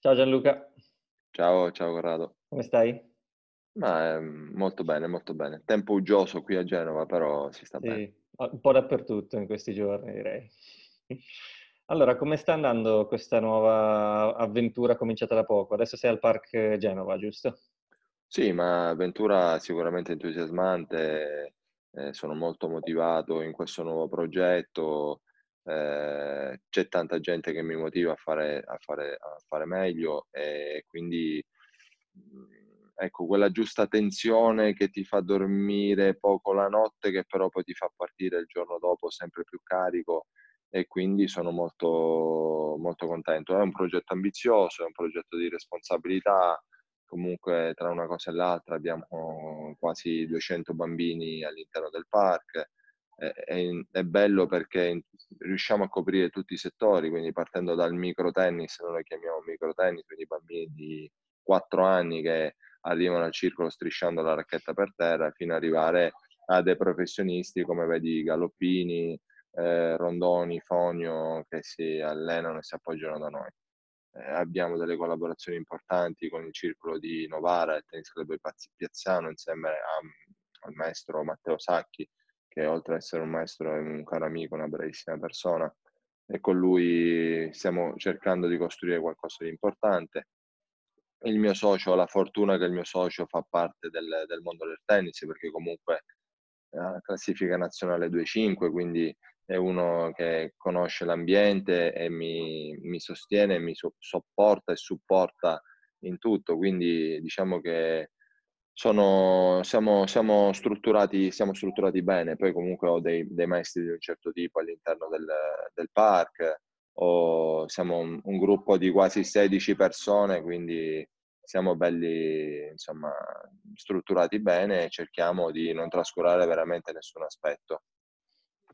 Ciao Gianluca. Ciao, ciao Corrado. Come stai? Ma, ehm, molto bene, molto bene. Tempo uggioso qui a Genova, però si sta bene. Sì, o un po' dappertutto in questi giorni direi. Allora, come sta andando questa nuova avventura cominciata da poco? Adesso sei al Park Genova, giusto? Sì, ma avventura sicuramente entusiasmante, ehm, sono molto motivato in questo nuovo progetto, ehm, c'è tanta gente che mi motiva a fare a fare a fare meglio e quindi, mhmm, ecco, quella giusta tensione che ti fa dormire poco la notte, che però poi ti fa partire il giorno dopo sempre più carico e quindi sono molto molto contento. È un progetto ambizioso, è un progetto di responsabilità, comunque tra una cosa e l'altra abbiamo quasi 200 bambini all'interno del park. È è bello perché riusciamo a coprire tutti i settori, quindi partendo dal micro tennis, noi lo chiamiamo micro tennis, quindi bambini di 4 anni che arrivano al circolo strisciando la racchetta per terra, fino ad arrivare a dei professionisti come vedi Galoppini, ehm, Rondoni, Fonio, che si allenano e si appoggiano da noi. Ehm, abbiamo delle collaborazioni importanti con il circolo di Novara, il Tennis Club Paz Piazzano, insieme a al maestro Matteo Sacchi, che oltre ad essere un maestro è un caro amico, una bravissima persona, e con lui stiamo cercando di costruire qualcosa di importante. Il mio socio ho la fortuna che il mio socio fa parte del del mondo del tennis, perché comunque ha classifica nazionale 2-5, quindi è uno che conosce l'ambiente e mi mi sostiene, mi so sopporta e supporta in tutto. Quindi diciamo che sono siamo siamo strutturati siamo strutturati bene. Poi comunque ho dei dei maestri di un certo tipo all'interno del del park, ho siamo un un gruppo di quasi 16 persone, quindi siamo belli insomma strutturati bene e cerchiamo di non trascurare veramente nessun aspetto.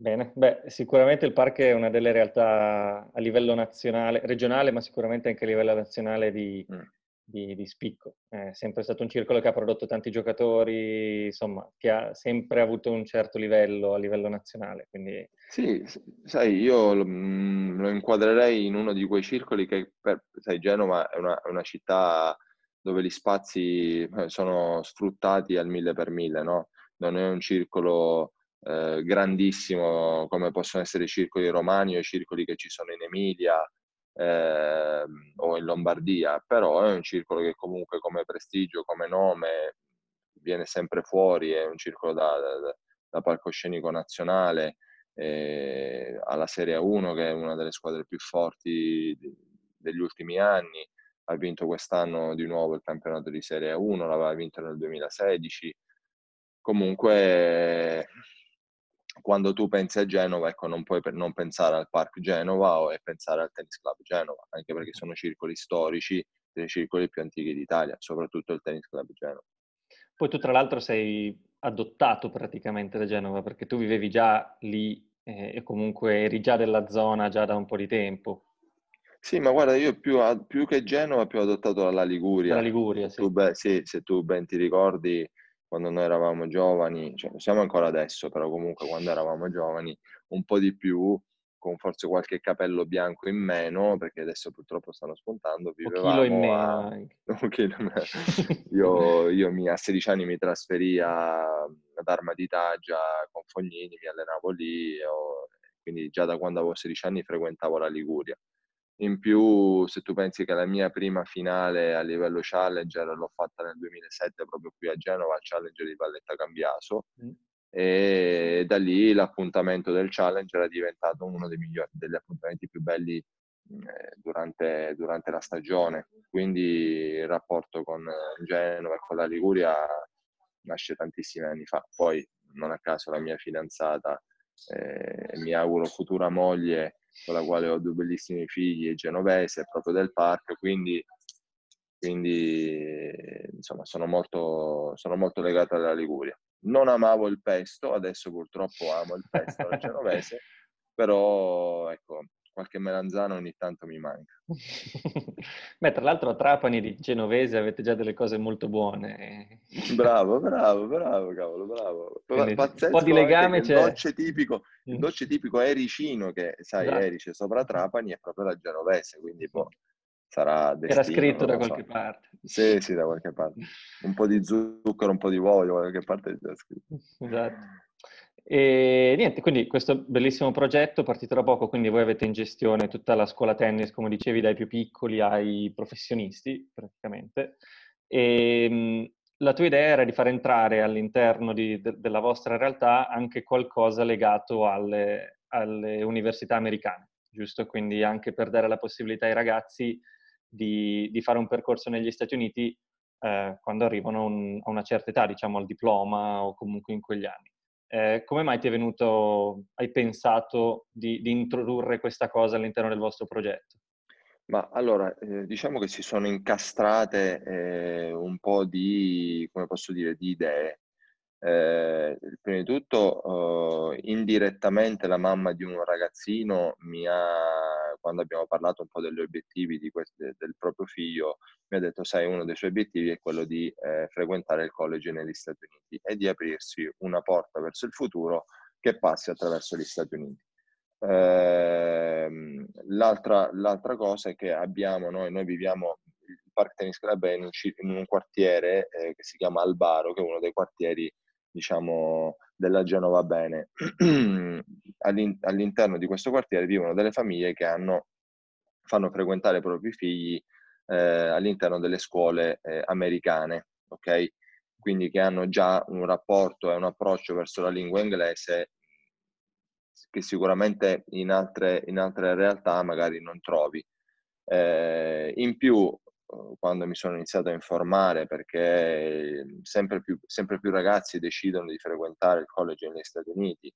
Bene, beh, sicuramente il park è una delle realtà a livello nazionale regionale, ma sicuramente anche a livello nazionale di Mh. Di di spicco. È sempre stato un circolo che ha prodotto tanti giocatori, insomma, che ha sempre avuto un certo livello a livello nazionale, quindi Sì, sai io lo mhmm, lo inquadrerei in uno di quei circoli che per sai Genova è una una città dove gli spazi, eh, sono sfruttati al 1000 per 1000, no, non è un circolo, ehm, grandissimo come possono essere i circoli romani o i circoli che ci sono in Emilia, ehm, o in Lombardia, però è un circolo che comunque come prestigio, come nome viene sempre fuori, è un circolo da da da palcoscenico nazionale, ehm, ha la Serie A1 che è una delle squadre più forti degli ultimi anni, ha vinto quest'anno di nuovo il campionato di Serie A1, l'aveva vinto nel 2016. Comunque quando tu pensi a Genova, ecco, non puoi pe non pensare al Park Genova o pensare al Tennis Club Genova, anche perché sono circoli storici, dei circoli più antichi d'Italia, soprattutto il Tennis Club Genova. Poi tu tra l'altro sei adottato praticamente da Genova, perché tu vivevi già lì, ehm, e comunque eri già della zona già da un po' di tempo. Sì, ma guarda io più più che Genova, più adottato dalla Liguria. Liguria, Se tu sì. be sì, se tu ben ti ricordi quando noi eravamo giovani, cioè lo siamo ancora adesso, però comunque quando eravamo giovani un po' di più, con forse qualche capello bianco in meno, perché adesso purtroppo stanno spuntando, chilo vivevamo meno a anche. un chilo in io io mi a 16 anni mi trasferii a ad Armaditaggia con Fognini, mi allenavo lì, ho quindi già da quando avevo 16 anni frequentavo la Liguria. In più, se tu pensi che la mia prima finale a livello challenger l'ho fatta nel 2007 proprio qui a Genova, al Challenger di Valletta Cambiaso, Mh. e da lì l'appuntamento del Challenger è diventato uno dei migliori degli appuntamenti più belli, ehm, durante durante la stagione. Quindi il rapporto con Genova e con la Liguria nasce tantissimi anni fa. Poi, non a caso la mia fidanzata, ehm, e mi auguro futura moglie, con la quale ho 2 bellissimi figli, genovese, proprio del park, quindi quindi insomma sono molto sono molto legato alla Liguria. Non amavo il pesto, adesso purtroppo amo il pesto alla genovese, però ecco, qualche melanzana ogni tanto mi manca. Beh, tra l'altro a Trapani di genovese avete già delle cose molto buone. Bravo, bravo, bravo, cavolo, bravo. Pa Quindi un po' di pazzesco legame il c'è. dolce tipico il Mh. dolce tipico ericino che sai Esatto. Erice sopra Trapani è proprio la genovese, quindi boh, sarà destino. Era scritto da qualche so. parte. Sì, sì, da qualche parte. Un po' di zucchero, un po' di uovo, da qualche parte è già scritto. Esatto. E niente, quindi questo bellissimo progetto partito da poco, quindi voi avete in gestione tutta la scuola tennis, come dicevi, dai più piccoli ai professionisti, praticamente. E ehm, la tua idea era di far entrare all'interno di, de, della vostra realtà anche qualcosa legato alle, alle università americane, giusto? Quindi anche per dare la possibilità ai ragazzi di, di fare un percorso negli Stati Uniti eh, quando arrivano un, a una certa età, diciamo al diploma o comunque in quegli anni. Eh, come mai ti è venuto, hai pensato di, di introdurre questa cosa all'interno del vostro progetto? Ma allora, eh, diciamo che si sono incastrate eh, un po' di, come posso dire, di idee. Eh, prima di tutto, eh, indirettamente la mamma di un ragazzino mi ha, quando abbiamo parlato un po' degli obiettivi queste, del proprio figlio, mi ha detto, sai, uno dei suoi obiettivi è quello di eh, frequentare il college negli Stati Uniti e di aprirsi una porta verso il futuro che passi attraverso gli Stati Uniti. Eh, l'altra, l'altra, cosa è che abbiamo noi, noi viviamo, il Park Tennis Club è in un, in un quartiere eh, che si chiama Albaro, che è uno dei quartieri diciamo, della Genova Bene. all'interno di questo quartiere vivono delle famiglie che hanno, fanno frequentare i propri figli eh, all'interno delle scuole eh, americane, ok? Quindi che hanno già un rapporto e un approccio verso la lingua inglese che sicuramente in altre, in altre realtà magari non trovi. Eh, in più quando mi sono iniziato a informare perché sempre più, sempre più ragazzi decidono di frequentare il college negli Stati Uniti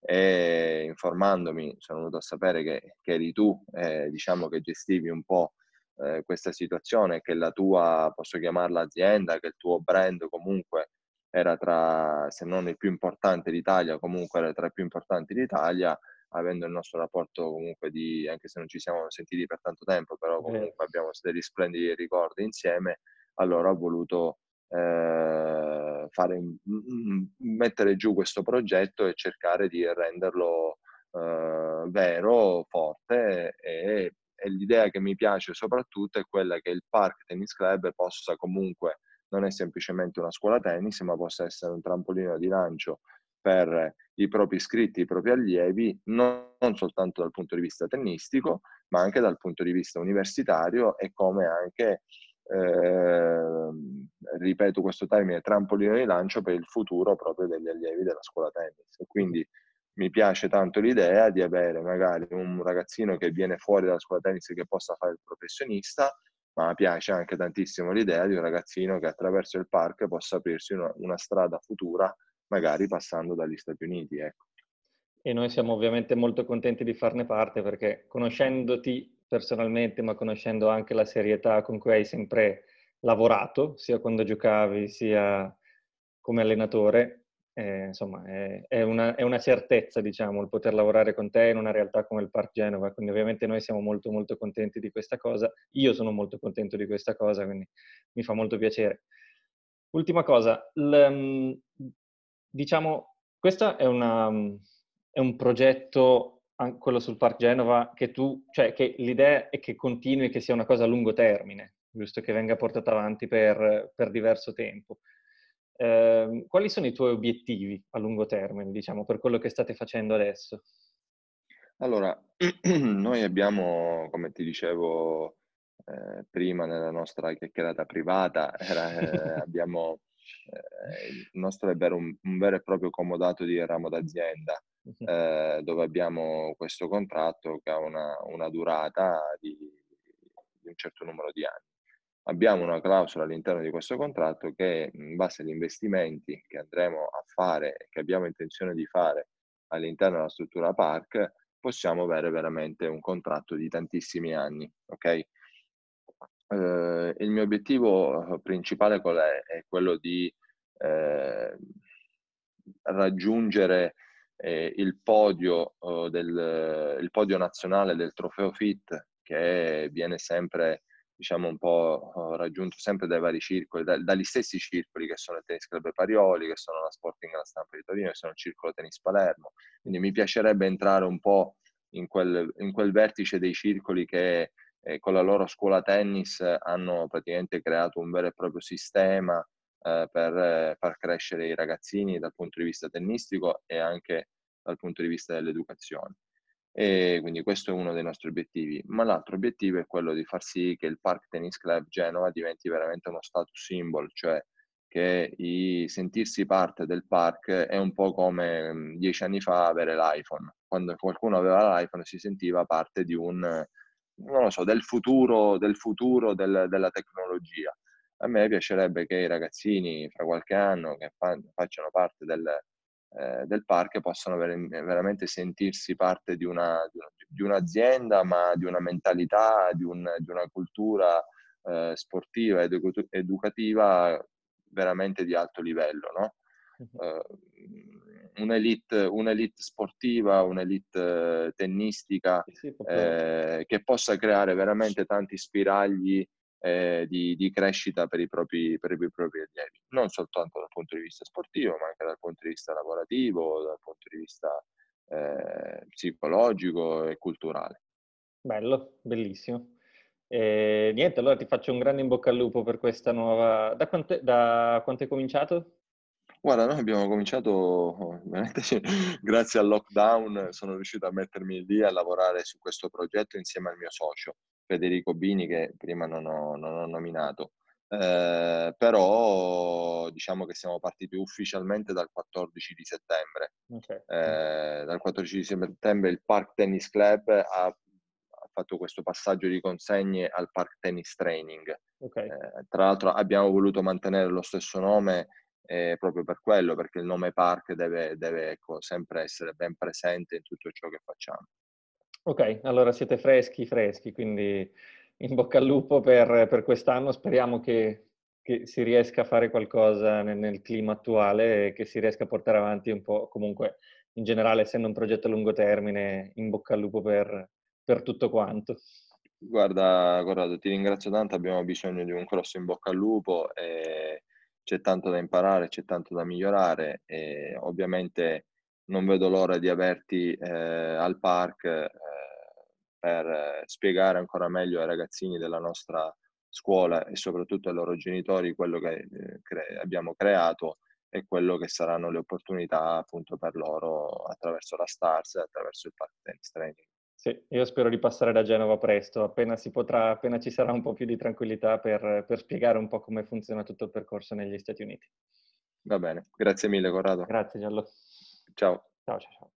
e informandomi sono venuto a sapere che, che eri tu, eh, diciamo che gestivi un po' eh, questa situazione, che la tua, posso chiamarla azienda, che il tuo brand comunque era tra, se non il più importante d'Italia, comunque era tra i più importanti d'Italia, avendo il nostro rapporto comunque di, anche se non ci siamo sentiti per tanto tempo, però comunque abbiamo degli splendidi ricordi insieme, allora ho voluto eh, fare, mettere giù questo progetto e cercare di renderlo eh, vero, forte e, e l'idea che mi piace soprattutto è quella che il Park Tennis Club possa comunque non è semplicemente una scuola tennis, ma possa essere un trampolino di lancio per i propri iscritti, i propri allievi, non, non soltanto dal punto di vista tennistico, ma anche dal punto di vista universitario e come anche, eh, ripeto questo termine, trampolino di lancio per il futuro proprio degli allievi della scuola tennis. E quindi mi piace tanto l'idea di avere magari un ragazzino che viene fuori dalla scuola tennis che possa fare il professionista, ma piace anche tantissimo l'idea di un ragazzino che attraverso il park possa aprirsi una, una strada futura magari passando dagli Stati Uniti. Ecco. E noi siamo ovviamente molto contenti di farne parte perché conoscendoti personalmente, ma conoscendo anche la serietà con cui hai sempre lavorato, sia quando giocavi sia come allenatore, eh, insomma è, è, una, è, una, certezza, diciamo, il poter lavorare con te in una realtà come il Park Genova, quindi ovviamente noi siamo molto molto contenti di questa cosa, io sono molto contento di questa cosa, quindi mi fa molto piacere. Ultima cosa, l, diciamo, questo è, una, è un progetto, quello sul Park Genova, che tu, cioè che l'idea è che continui, che sia una cosa a lungo termine, giusto che venga portata avanti per, per diverso tempo. Eh, quali sono i tuoi obiettivi a lungo termine, diciamo, per quello che state facendo adesso? Allora, noi abbiamo, come ti dicevo eh, prima nella nostra chiacchierata privata, era, eh, abbiamo eh, il nostro è vero, un, un, vero e proprio comodato di ramo d'azienda, eh, dove abbiamo questo contratto che ha una, una durata di, di un certo numero di anni. Abbiamo una clausola all'interno di questo contratto che in base agli investimenti che andremo a fare che abbiamo intenzione di fare all'interno della struttura park, possiamo avere veramente un contratto di tantissimi anni. Okay? Eh, il mio obiettivo eh, principale qual è? È quello di eh, raggiungere eh, il, podio, oh, del, il podio nazionale del trofeo FIT che viene sempre diciamo un po' oh, raggiunto sempre dai vari circoli, da, dagli stessi circoli che sono il Tennis Club Parioli, che sono la Sporting La Stampa di Torino, che sono il Circolo Tennis Palermo. Quindi mi piacerebbe entrare un po' in quel, in quel vertice dei circoli che e con la loro scuola tennis hanno praticamente creato un vero e proprio sistema eh, per eh, far crescere i ragazzini dal punto di vista tennistico e anche dal punto di vista dell'educazione. E quindi questo è uno dei nostri obiettivi. Ma l'altro obiettivo è quello di far sì che il Park Tennis Club Genova diventi veramente uno status symbol, cioè che i, sentirsi parte del park è un po' come mm, dieci anni fa avere l'iPhone. Quando qualcuno aveva l'iPhone si sentiva parte di un, non lo so, del futuro, del futuro del, della tecnologia. A me piacerebbe che i ragazzini fra qualche anno che fa, facciano parte del, eh, del park possano ver- veramente sentirsi parte di, una, di, un'azienda, ma di una mentalità, di, un, di una cultura eh, sportiva ed educativa veramente di alto livello, no? Uh, un'elite, un'elite, sportiva, un'elite tennistica sì, eh, che possa creare veramente tanti spiragli eh, di, di, crescita per i, propri, per i propri allievi, non soltanto dal punto di vista sportivo, ma anche dal punto di vista lavorativo, dal punto di vista eh, psicologico e culturale. Bello, bellissimo. E niente, allora ti faccio un grande in bocca al lupo per questa nuova... Da quanto, da quanto hai cominciato? Guarda, noi abbiamo cominciato veramente grazie al lockdown, sono riuscito a mettermi lì a lavorare su questo progetto insieme al mio socio, Federico Bini, che prima non ho, non ho nominato. Eh, però diciamo che siamo partiti ufficialmente dal 14 di settembre. Okay. Eh, dal 14 di settembre il Park Tennis Club ha fatto questo passaggio di consegne al Park Tennis Training. Okay. Eh, tra l'altro abbiamo voluto mantenere lo stesso nome eh, proprio per quello, perché il nome Park deve, deve ecco, sempre essere ben presente in tutto ciò che facciamo. Ok, allora siete freschi, freschi, quindi in bocca al lupo per, per quest'anno. Speriamo che, che, si riesca a fare qualcosa nel, nel, clima attuale e che si riesca a portare avanti un po', comunque in generale, essendo un progetto a lungo termine, in bocca al lupo per, per tutto quanto. Guarda, Corrado, ti ringrazio tanto, abbiamo bisogno di un grosso in bocca al lupo, e c'è tanto da imparare, c'è tanto da migliorare e ovviamente non vedo l'ora di averti eh, al park eh, per spiegare ancora meglio ai ragazzini della nostra scuola e soprattutto ai loro genitori quello che eh, cre- abbiamo creato e quello che saranno le opportunità appunto per loro attraverso la Stars e attraverso il Park Tennis Training. Sì, io spero di passare da Genova presto, appena si potrà, appena ci sarà un po' più di tranquillità per, per spiegare un po' come funziona tutto il percorso negli Stati Uniti. Va bene, grazie mille Corrado. Grazie Giallo. Ciao. Ciao, ciao, ciao.